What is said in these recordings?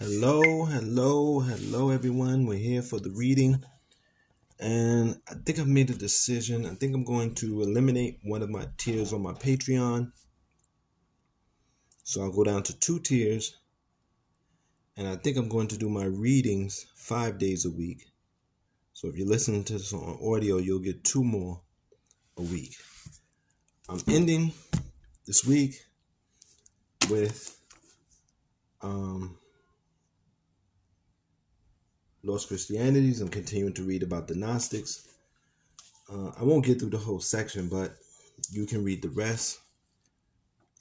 Hello, hello, hello, everyone. We're here for the reading. And I think I've made a decision. I think I'm going to eliminate one of my tiers on my Patreon. So I'll go down to two tiers. And I think I'm going to do my readings five days a week. So if you're listening to this on audio, you'll get two more a week. I'm ending this week with um, Lost Christianities. I'm continuing to read about the Gnostics. Uh, I won't get through the whole section, but you can read the rest.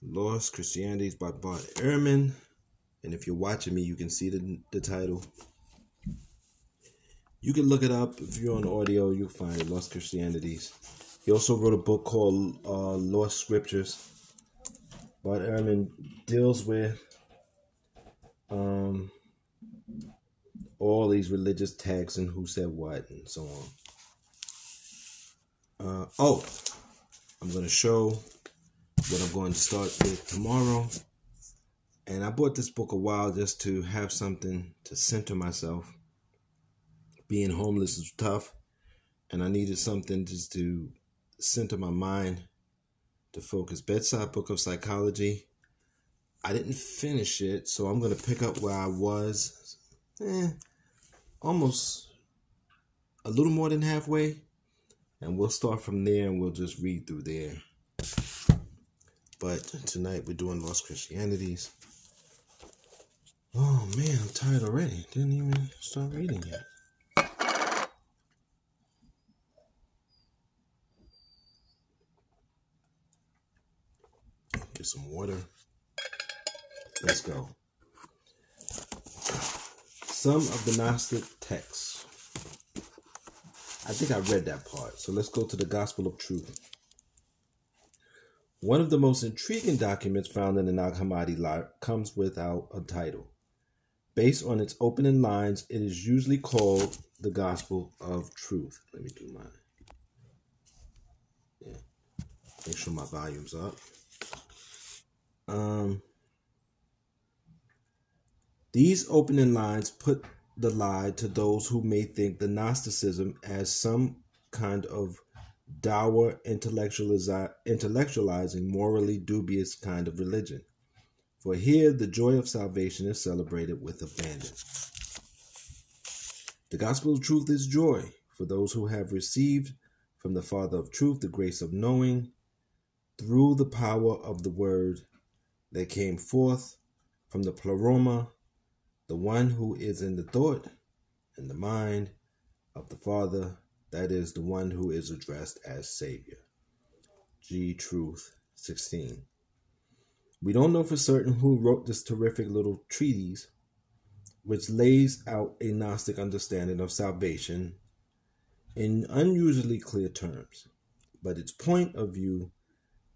Lost Christianities by Bart Ehrman. And if you're watching me, you can see the, the title. You can look it up. If you're on audio, you'll find Lost Christianities. He also wrote a book called uh, Lost Scriptures. Bart Ehrman deals with um, all these religious texts and who said what and so on. Uh, oh, I'm going to show what I'm going to start with tomorrow. And I bought this book a while just to have something to center myself. Being homeless is tough, and I needed something just to center my mind, to focus. Bedside Book of Psychology. I didn't finish it, so I'm going to pick up where I was. Eh, almost a little more than halfway. And we'll start from there and we'll just read through there. But tonight we're doing Lost Christianities. Oh man, I'm tired already. Didn't even start reading yet. Get some water. Let's go. Some of the Gnostic texts. I think I read that part. So let's go to the Gospel of Truth. One of the most intriguing documents found in the Nag Hammadi comes without a title. Based on its opening lines, it is usually called the Gospel of Truth. Let me do mine. Yeah. Make sure my volume's up. Um, these opening lines put the lie to those who may think the Gnosticism as some kind of dour, intellectualizing, morally dubious kind of religion. For here the joy of salvation is celebrated with abandon. The gospel of truth is joy for those who have received from the Father of truth the grace of knowing through the power of the word that came forth from the pleroma the one who is in the thought and the mind of the Father, that is, the one who is addressed as Savior. G. Truth 16. We don't know for certain who wrote this terrific little treatise, which lays out a Gnostic understanding of salvation in unusually clear terms, but its point of view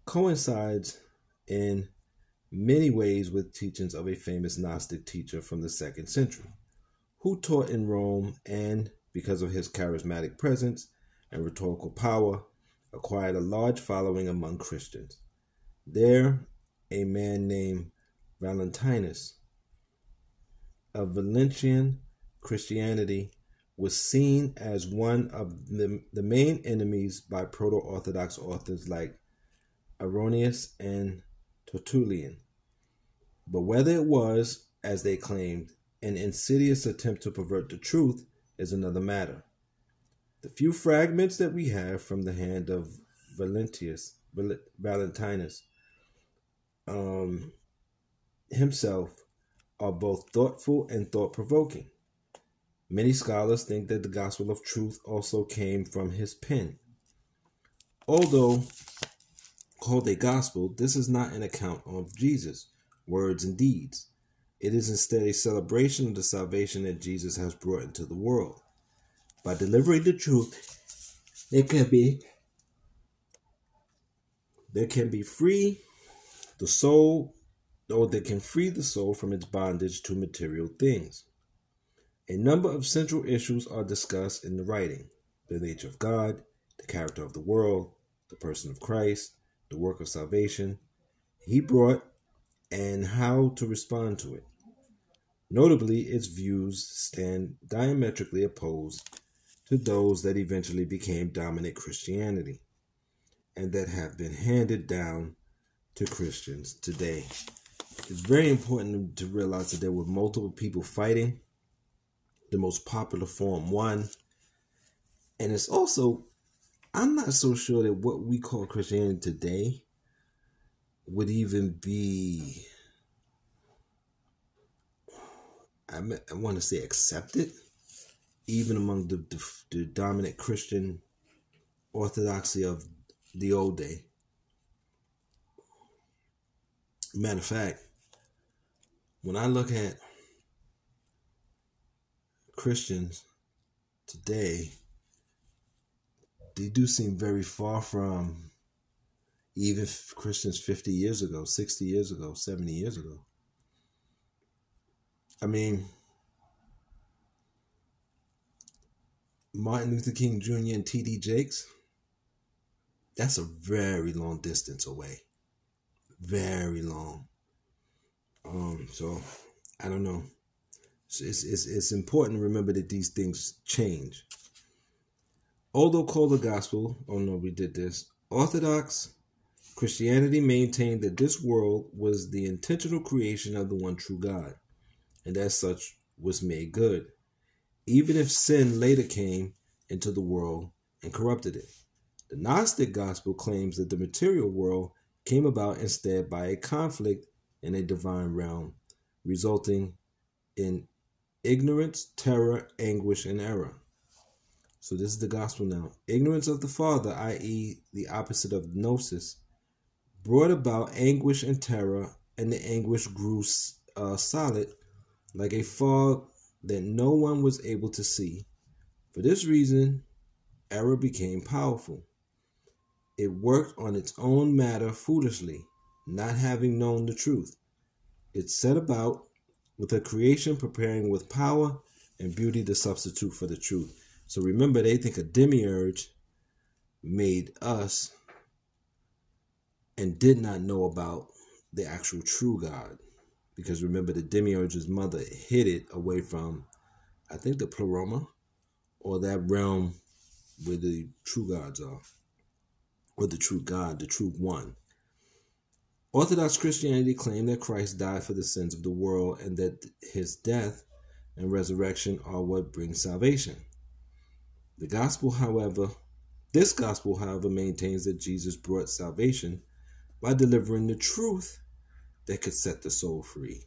coincides in many ways with teachings of a famous Gnostic teacher from the second century, who taught in Rome and, because of his charismatic presence and rhetorical power, acquired a large following among Christians. There, a man named Valentinus of Valentinian Christianity was seen as one of the, the main enemies by proto Orthodox authors like Irenaeus and Tertullian. But whether it was, as they claimed, an insidious attempt to pervert the truth is another matter. The few fragments that we have from the hand of Valentius, Valentinus um, himself are both thoughtful and thought provoking. Many scholars think that the gospel of truth also came from his pen. Although called a gospel, this is not an account of Jesus, words and deeds. It is instead a celebration of the salvation that Jesus has brought into the world. By delivering the truth, there can be there can be free the soul, or they can free the soul from its bondage to material things. A number of central issues are discussed in the writing the nature of God, the character of the world, the person of Christ, the work of salvation he brought, and how to respond to it. Notably, its views stand diametrically opposed to those that eventually became dominant Christianity and that have been handed down to Christians today. It's very important to realize that there were multiple people fighting. The most popular form won. And it's also, I'm not so sure that what we call Christianity today would even be I, I want to say accepted, even among the, the, the dominant Christian orthodoxy of the old day. Matter of fact, when I look at Christians today, they do seem very far from even Christians 50 years ago, 60 years ago, 70 years ago. I mean, Martin Luther King Jr. and T.D. Jakes, that's a very long distance away. Very long. Um, so I don't know. It's, it's, it's important to remember that these things change. Although called the gospel, oh no, we did this. Orthodox Christianity maintained that this world was the intentional creation of the one true God and as such was made good, even if sin later came into the world and corrupted it. The Gnostic gospel claims that the material world came about instead by a conflict in a divine realm, resulting in ignorance, terror, anguish, and error. So this is the gospel now. Ignorance of the Father, i.e., the opposite of gnosis, brought about anguish and terror, and the anguish grew uh, solid like a fog that no one was able to see. For this reason, error became powerful. It worked on its own matter foolishly, not having known the truth. It set about with a creation preparing with power and beauty to substitute for the truth. So remember, they think a demiurge made us and did not know about the actual true God because remember the demiurge's mother hid it away from I think the pleroma or that realm where the true gods are or the true God, the true one. Orthodox Christianity claimed that Christ died for the sins of the world and that his death and resurrection are what bring salvation. The gospel, however, this gospel, however, maintains that Jesus brought salvation by delivering the truth that could set the soul free.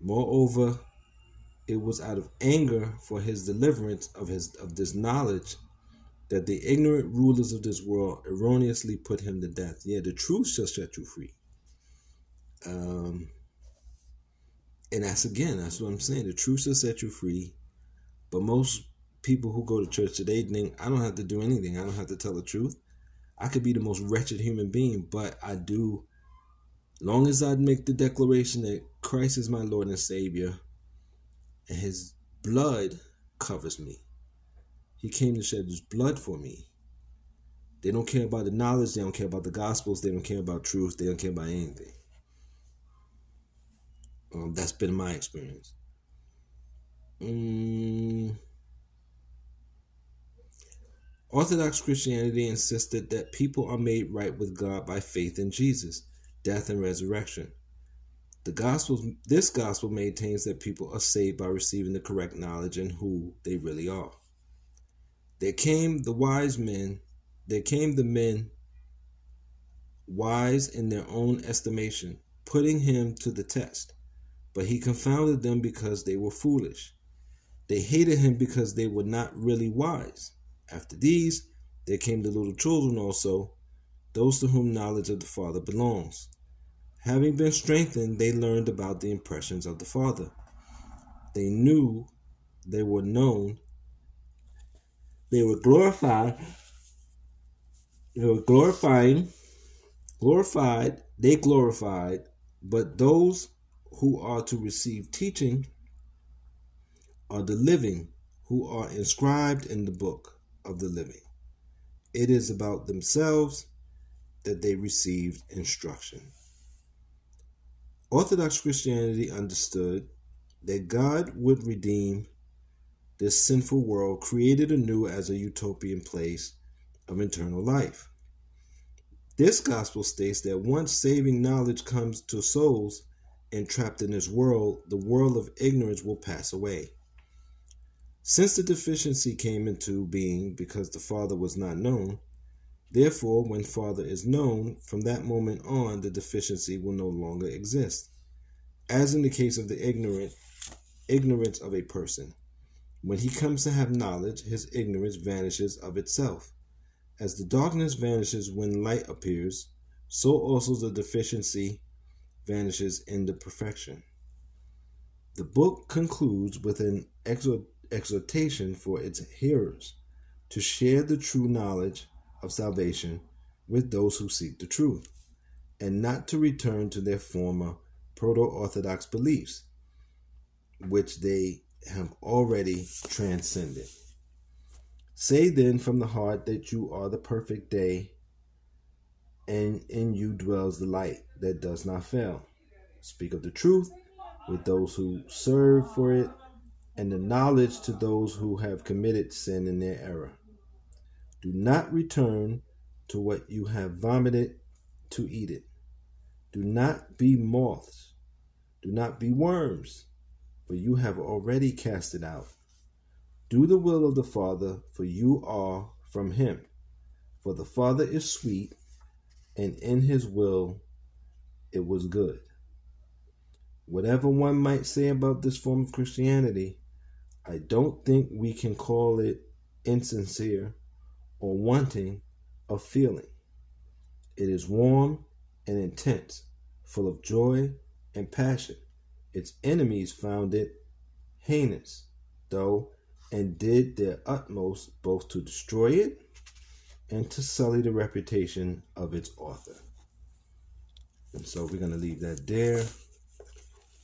Moreover, it was out of anger for his deliverance of his of this knowledge that the ignorant rulers of this world erroneously put him to death. Yeah, the truth shall set you free. Um, and that's again, that's what I'm saying. The truth shall set you free. But most people who go to church today think I don't have to do anything. I don't have to tell the truth. I could be the most wretched human being, but I do long as I make the declaration that Christ is my Lord and Savior, and his blood covers me. He came to shed his blood for me. They don't care about the knowledge, they don't care about the gospels, they don't care about truth, they don't care about anything. Um, that's been my experience. Mm. Orthodox Christianity insisted that people are made right with God by faith in Jesus death, and resurrection. The gospel, this gospel maintains that people are saved by receiving the correct knowledge and who they really are. There came the wise men, there came the men wise in their own estimation, putting him to the test. But he confounded them because they were foolish. They hated him because they were not really wise. After these, there came the little children also, those to whom knowledge of the Father belongs. Having been strengthened, they learned about the impressions of the Father. They knew, they were known, they were glorified, they were glorifying, glorified, they glorified, but those who are to receive teaching are the living who are inscribed in the book of the living. It is about themselves that they received instruction. Orthodox Christianity understood that God would redeem this sinful world created anew as a utopian place of eternal life. This gospel states that once saving knowledge comes to souls entrapped in this world, the world of ignorance will pass away. Since the deficiency came into being because the Father was not known, therefore, when Father is known, from that moment on, the deficiency will no longer exist. As in the case of the ignorant, ignorance of a person. When he comes to have knowledge, his ignorance vanishes of itself. As the darkness vanishes when light appears, so also the deficiency vanishes in the perfection. The book concludes with an exhortation exhortation for its hearers to share the true knowledge of salvation with those who seek the truth, and not to return to their former proto Orthodox beliefs, which they have already transcended. Say then from the heart that you are the perfect day, and in you dwells the light that does not fail. Speak of the truth with those who serve for it and the knowledge to those who have committed sin in their error. Do not return to what you have vomited to eat it. Do not be moths. Do not be worms, for you have already cast it out. Do the will of the Father, for you are from him. For the Father is sweet, and in his will it was good. Whatever one might say about this form of Christianity, I don't think we can call it insincere or wanting of feeling. It is warm and intense, full of joy and passion. Its enemies found it heinous, though, and did their utmost both to destroy it and to sully the reputation of its author. And so we're going to leave that there.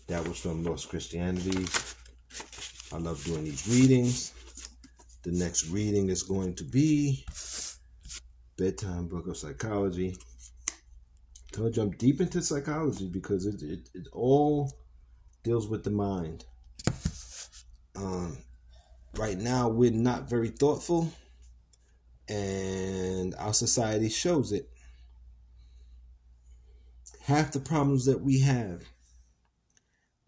That was from Lost Christianity, I love doing these readings. The next reading is going to be Bedtime Book of Psychology. To jump deep into psychology because it, it, it all deals with the mind. Um, right now, we're not very thoughtful, and our society shows it. Half the problems that we have,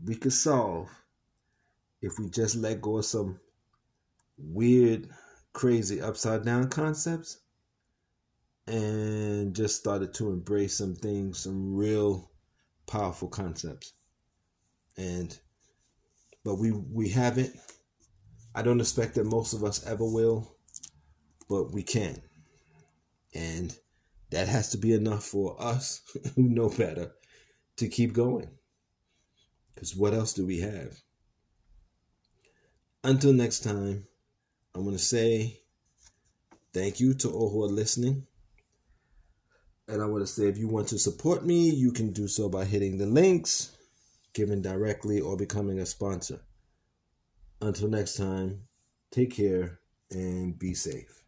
we could solve if we just let go of some weird, crazy, upside down concepts and just started to embrace some things, some real powerful concepts. And but we we haven't. I don't expect that most of us ever will, but we can. And that has to be enough for us who know better to keep going. Because what else do we have? Until next time, I want to say thank you to all who are listening. And I want to say if you want to support me, you can do so by hitting the links, giving directly, or becoming a sponsor. Until next time, take care and be safe.